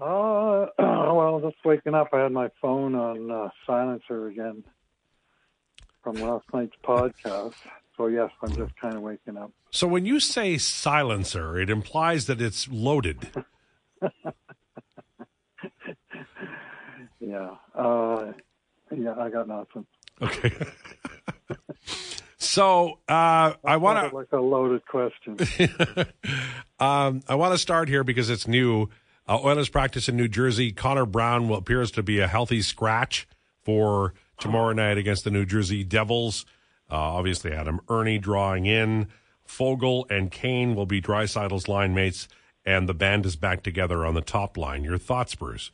Uh, well, just waking up. I had my phone on uh, silencer again from last night's podcast. So yes, I'm just kind of waking up. So when you say silencer, it implies that it's loaded. yeah. Uh, yeah, I got nothing. Okay. so uh, I want to like a loaded question. um, I want to start here because it's new. Uh, Oilers practice in New Jersey. Connor Brown will, appears to be a healthy scratch for tomorrow night against the New Jersey Devils. Uh, obviously, Adam Erne drawing in. Foegele and Kane will be Draisaitl's line mates, and the band is back together on the top line. Your thoughts, Bruce?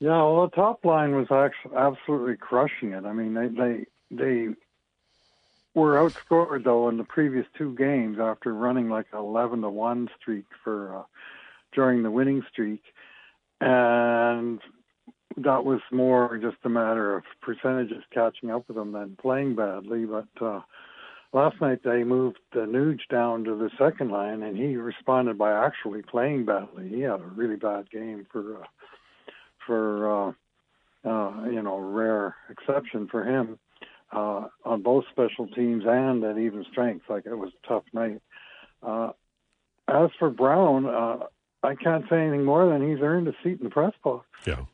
Yeah, well, the top line was actually absolutely crushing it. I mean, they they they were outscored though in the previous two games after running like an eleven to one streak for uh, during the winning streak, and that was more just a matter of percentages catching up with them than playing badly. But uh, last night they moved the Nuge down to the second line, and he responded by actually playing badly. He had a really bad game for uh, for uh, uh, you know rare exception for him uh, on both special teams and at even strength. Like it was a tough night. Uh, as for Brown, uh, I can't say anything more than he's earned a seat in the press box. Yeah.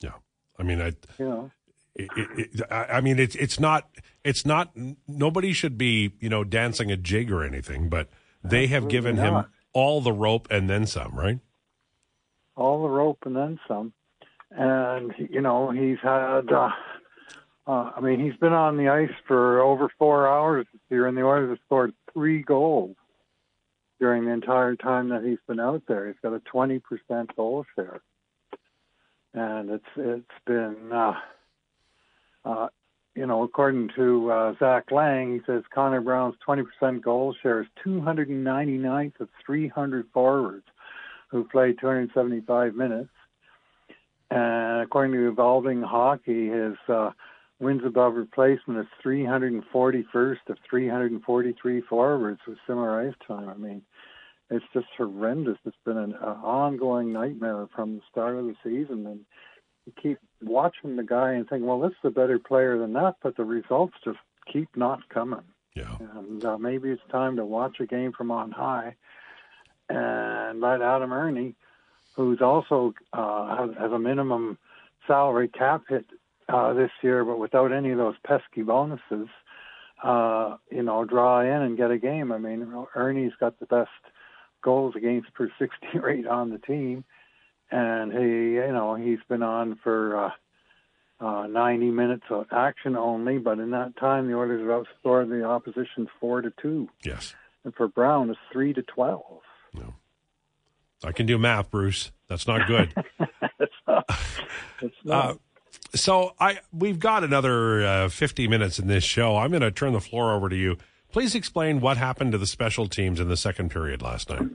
Yeah. I mean, I, you know, it, it, it, I mean, it's it's not it's not nobody should be you know dancing a jig or anything, but they have given not. him all the rope and then some, right? All the rope and then some, and you know he's had. Uh, uh, I mean, he's been on the ice for over four hours this year, and the Oilers have scored three goals during the entire time that he's been out there. He's got a 20% goal share and it's it's been uh, uh, you know according to uh, Zach Laing, he says Connor Brown's 20% goal share is 299th of 300 forwards who played 275 minutes, and according to Evolving Hockey, his uh, wins above replacement is 341st of 343 forwards with similar ice time. I mean, it's just horrendous. It's been an uh, ongoing nightmare from the start of the season, and you keep watching the guy and thinking, well, this is a better player than that, but the results just keep not coming. Yeah. And uh, maybe it's time to watch a game from on high and let Adam Erne, who's also uh, has, has a minimum salary cap hit uh, this year, but without any of those pesky bonuses, uh, you know, draw in and get a game. I mean, Erne's got the best goals against per 60 rate on the team, and he, you know, he's been on for uh, uh, 90 minutes of action only, but in that time the Oilers have outscored the opposition four to two. Yes, and for Brown it's three to twelve. No. I can do math, Bruce. That's not good. it's not. It's not. Uh, so I we've got another uh, 50 minutes in this show. I'm going to turn the floor over to you. Please explain what happened to the special teams in the second period last night.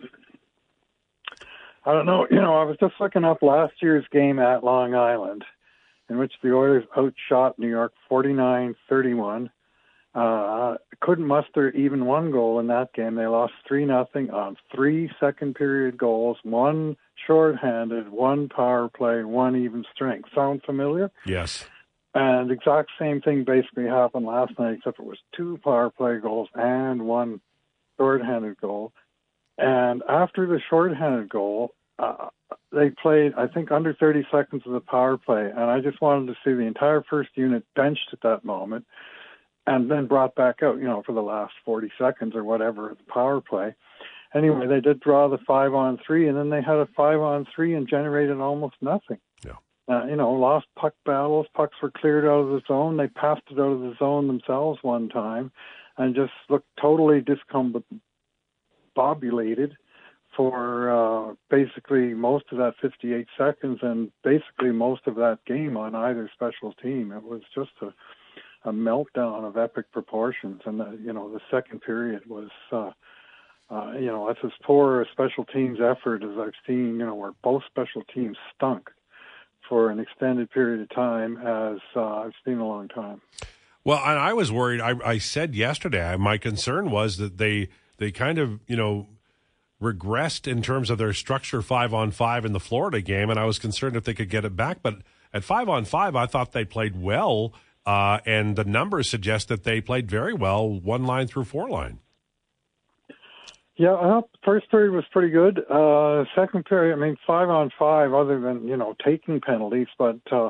I don't know. You know, I was just looking up last year's game at Long Island, in which the Oilers outshot New York 49-31. Uh, couldn't muster even one goal in that game. They lost three nothing on three second period goals, one shorthanded, one power play, one even strength. Sound familiar? Yes. And exact same thing basically happened last night, except it was two power play goals and one shorthanded goal. And after the shorthanded goal, uh, they played, I think, under 30 seconds of the power play. And I just wanted to see the entire first unit benched at that moment and then brought back out, you know, for the last 40 seconds or whatever of the power play. Anyway, they did draw the five on three, and then they had a five on three and generated almost nothing. Yeah uh, you know, lost puck battles. Pucks were cleared out of the zone. They passed it out of the zone themselves one time, and just looked totally discombobulated for uh, basically most of that 58 seconds and basically most of that game on either special team. It was just a, a meltdown of epic proportions, and the, you know the second period was. Uh, uh, you know, that's as poor a special teams effort as I've seen, you know, where both special teams stunk for an extended period of time as uh, I've seen a long time. Well, and I was worried. I, I said yesterday my concern was that they they kind of you know regressed in terms of their structure five on five in the Florida game, and I was concerned if they could get it back. But at five on five, I thought they played well, uh, and the numbers suggest that they played very well, one line through four line. Yeah, uh, first period was pretty good. Uh, second period, I mean, five on five, other than you know taking penalties, but uh,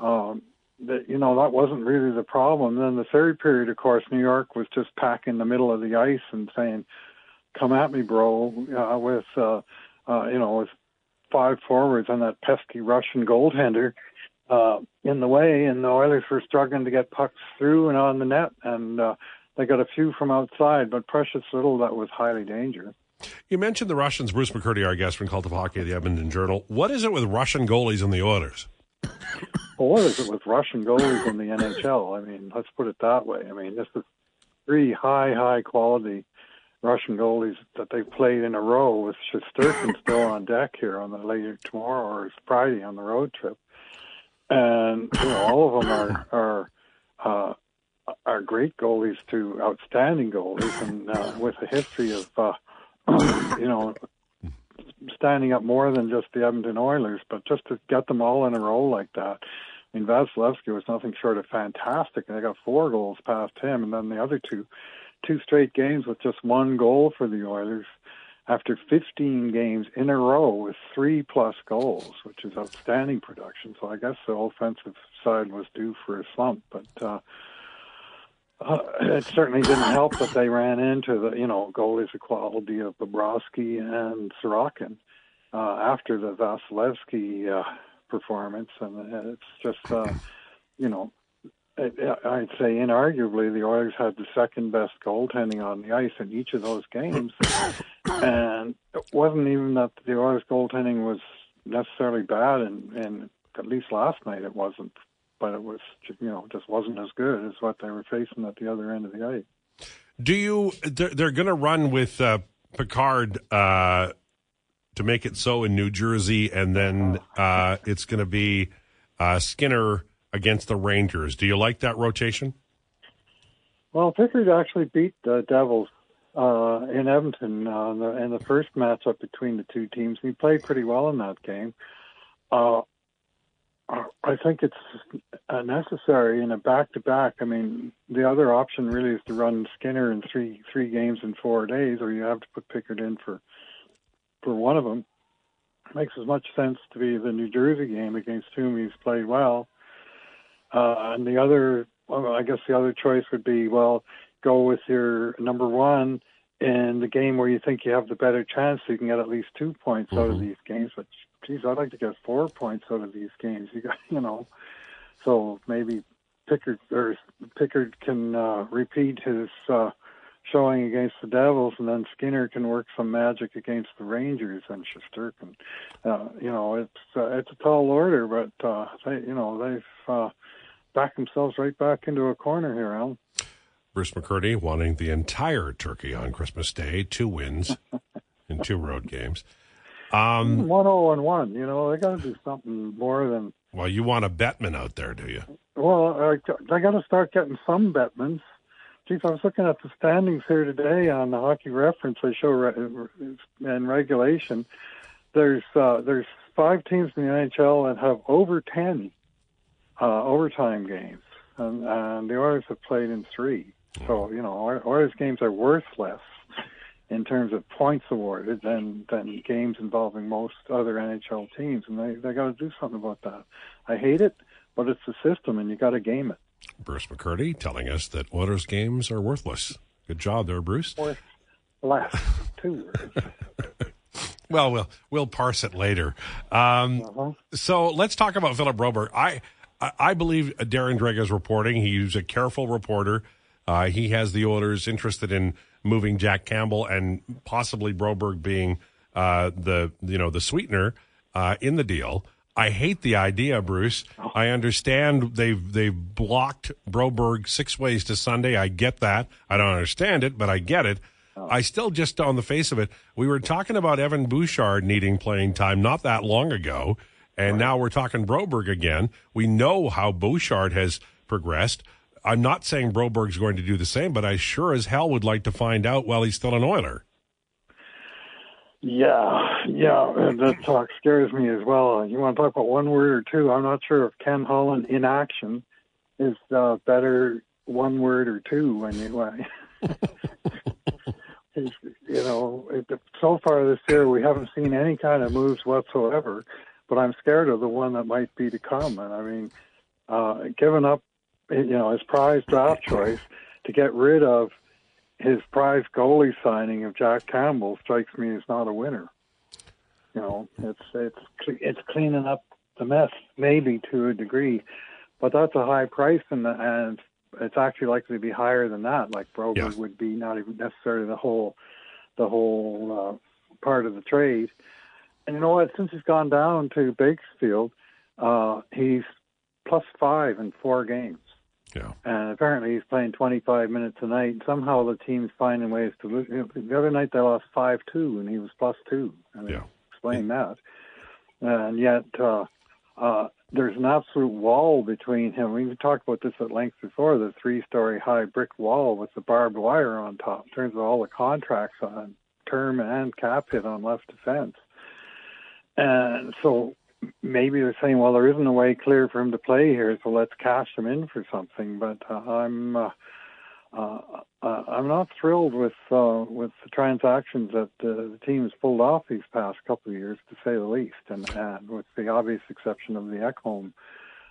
um, that you know that wasn't really the problem. Then the third period, of course, New York was just packing the middle of the ice and saying, "Come at me, bro," uh, with uh, uh, you know with five forwards and that pesky Russian goaltender uh, in the way, and the Oilers were struggling to get pucks through and on the net, and uh, they got a few from outside, but precious little that was highly dangerous. You mentioned the Russians. Bruce McCurdy, our guest from Cult of Hockey, the Edmonton Journal. What is it with Russian goalies in the Oilers? well, what is it with Russian goalies in the NHL? I mean, let's put it that way. I mean, this is three high, high quality Russian goalies that they've played in a row with Shesterkin still on deck here on the later tomorrow or Friday on the road trip. And you know, all of them are are uh, are great goalies to outstanding goalies, and uh, with a history of uh, you know standing up more than just the Edmonton Oilers, but just to get them all in a row like that. I mean, Vasilevskiy was nothing short of fantastic, and they got four goals past him, and then the other two, two straight games with just one goal for the Oilers after 15 games in a row with three plus goals, which is outstanding production. So I guess the offensive side was due for a slump, but. uh uh, it certainly didn't help that they ran into the you know goalies equality of Bobrovsky and Sorokin uh, after the Vasilevskiy uh, performance, and it's just uh, you know I'd say inarguably the Oilers had the second best goaltending on the ice in each of those games, and it wasn't even that the Oilers goaltending was necessarily bad, and, and at least last night it wasn't but it was you know just wasn't as good as what they were facing at the other end of the ice. Do you? They're, they're going to run with uh, Pickard uh, to make it so in New Jersey, and then uh, it's going to be uh, Skinner against the Rangers. Do you like that rotation? Well, Pickard actually beat the Devils uh, in Edmonton uh, in, the, in the first matchup between the two teams. He played pretty well in that game. Uh, I think it's necessary in a back-to-back. I mean, the other option really is to run Skinner in three three games in four days, or you have to put Pickard in for for one of them. It makes as much sense to be the New Jersey game against whom he's played well, uh, and the other. Well, I guess the other choice would be well, go with your number one in the game where you think you have the better chance, so you can get at least two points mm-hmm. out of mm-hmm. these games. But geez, I'd like to get four points out of these games. You got, you know, so maybe Pickard or Pickard can uh, repeat his uh, showing against the Devils, and then Skinner can work some magic against the Rangers and Shesterkin. Uh, you know, it's uh, it's a tall order, but uh, they, you know, they've uh, backed themselves right back into a corner here, Alan. Bruce McCurdy wanting the entire turkey on Christmas Day, two wins in two road games. Um, one zero oh and one. You know, they got to do something more than. Well, you want a Bettman out there, do you? Well, I, I got to start getting some Bettmans. Geez, I was looking at the standings here today on the Hockey Reference. They show re- in regulation. There's uh, there's five teams in the NHL that have over ten uh, overtime games, and, and the Oilers have played in three. So you know, Oilers games are worth less in terms of points awarded than than games involving most other NHL teams, and they they got to do something about that. I hate it, but it's the system, and you got to game it. Bruce McCurdy telling us that Oilers games are worthless. Good job there, Bruce. Worth less, two words. well, we'll we'll parse it later. Um, uh-huh. So let's talk about Philip Broberg. I I believe Darren Dreger's reporting. He's a careful reporter. Uh, he has the Oilers interested in moving Jack Campbell and possibly Broberg being uh, the you know the sweetener uh, in the deal. I hate the idea, Bruce. I understand they've they've blocked Broberg six ways to Sunday. I get that. I don't understand it, but I get it. I still just on the face of it, we were talking about Evan Bouchard needing playing time not that long ago, and now we're talking Broberg again. We know how Bouchard has progressed. I'm not saying Broberg's going to do the same, but I sure as hell would like to find out while he's still an Oiler. Yeah, yeah, that talk scares me as well. You want to talk about one word or two? I'm not sure if Ken Holland in action is uh, better one word or two anyway. you know, it, so far this year we haven't seen any kind of moves whatsoever. But I'm scared of the one that might be to come. And I mean, uh, giving up, you know, his prize draft choice to get rid of his prize goalie signing of Jack Campbell strikes me as not a winner. You know, it's it's it's cleaning up the mess, maybe to a degree, but that's a high price, and and it's actually likely to be higher than that. Like Broberg yeah. would be not even necessarily the whole the whole uh, part of the trade. And you know what? Since he's gone down to Bakersfield, uh, he's plus five in four games. Yeah. And apparently he's playing 25 minutes a night. Somehow the team's finding ways to lose. You know, the other night they lost 5 2, and he was plus two. And yeah. explain that. And yet, uh, uh, there's an absolute wall between him. We've talked about this at length before the three story high brick wall with the barbed wire on top. In terms of all the contracts on term and cap hit on left defense. And so maybe they're saying, well, there isn't a way clear for him to play here, so let's cash him in for something. But uh, I'm uh, uh, uh, I'm not thrilled with uh, with the transactions that uh, the team has pulled off these past couple of years, to say the least, and, and with the obvious exception of the Ekholm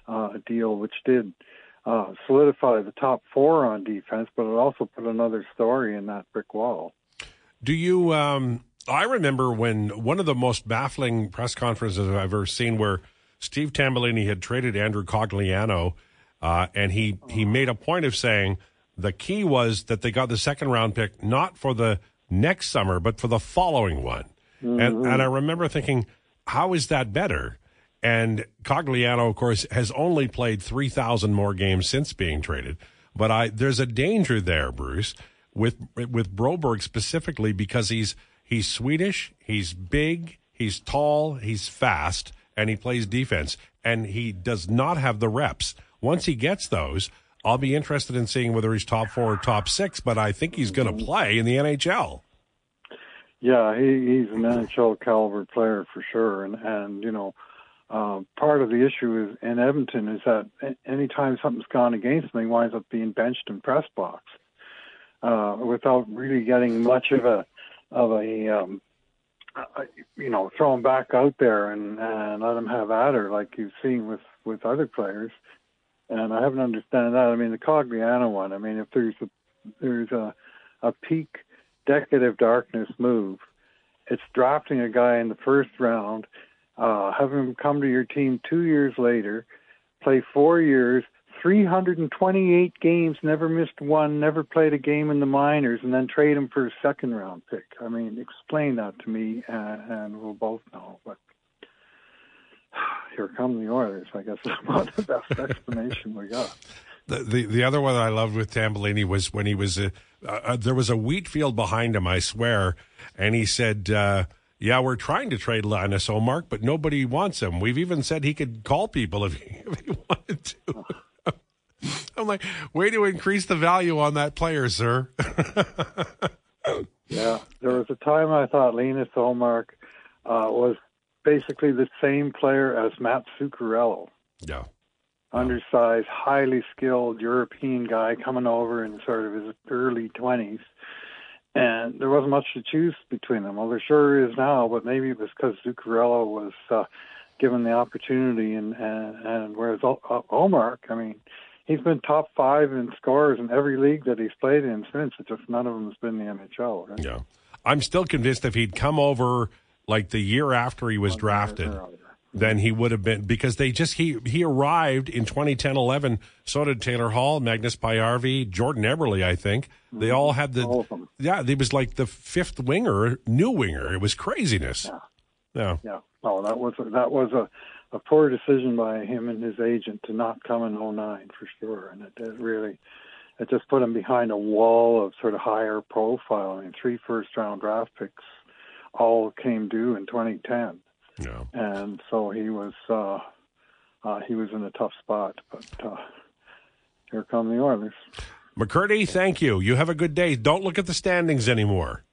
uh, deal, which did uh, solidify the top four on defense, but it also put another story in that brick wall. Do you? Um I remember when one of the most baffling press conferences I've ever seen where Steve Tambellini had traded Andrew Cogliano, uh, and he, he made a point of saying the key was that they got the second round pick not for the next summer, but for the following one. Mm-hmm. And, and I remember thinking, how is that better? And Cogliano, of course, has only played 3,000 more games since being traded. But I, there's a danger there, Bruce, with, with Broberg specifically because he's – He's Swedish. He's big. He's tall. He's fast, and he plays defense. And he does not have the reps. Once he gets those, I'll be interested in seeing whether he's top four or top six. But I think he's going to play in the NHL. Yeah, he, he's an NHL caliber player for sure, and and you know. Uh, part of the issue is in Edmonton is that anytime something's gone against him, he winds up being benched in press box uh, without really getting much of a of a um, you know throw him back out there and and let him have at her like you've seen with with other players. And I haven't understood that. I mean, the Cogliano one. I mean, if there's a there's a a peak decade darkness move, it's drafting a guy in the first round, uh, having him come to your team two years later, play four years, 328 games, never missed one, never played a game in the minors, and then trade him for a second round pick. I mean, explain that to me, uh, and we'll both know. But here come the Oilers. I guess is about the best explanation we got. The, the the other one I loved with Tambellini was when he was uh, uh, there was a wheat field behind him, I swear, and he said. Uh, yeah, we're trying to trade Linus Omark, but nobody wants him. We've even said he could call people if he, if he wanted to. I'm like, way to increase the value on that player, sir. yeah, there was a time I thought Linus Omark uh, was basically the same player as Matt Zuccarello. Yeah. Undersized, highly skilled European guy coming over in sort of his early 20s. And there wasn't much to choose between them. Well, there sure is now, but maybe it was because Zuccarello was uh, given the opportunity, and and, and whereas Omark, I mean, he's been top five in scores in every league that he's played in since. It's just none of them has been the NHL. Right? Yeah, I'm still convinced if he'd come over like the year after he was One drafted. Then he would have been because they just he he arrived in 2010-11. So did Taylor Hall, Magnus Paajarvi, Jordan Eberle. I think they mm-hmm. all had the all yeah. He was like the fifth winger, new winger. It was craziness. Yeah, yeah. yeah. Oh, that was that was a a poor decision by him and his agent to not come in 09 for sure. And it, it really, it just put him behind a wall of sort of higher profile. I mean, three first round draft picks all came due in 2010. Yeah. And so he was, uh, uh, he was in a tough spot, but, uh, here come the Oilers. McCurdy, thank you. You have a good day. Don't look at the standings anymore.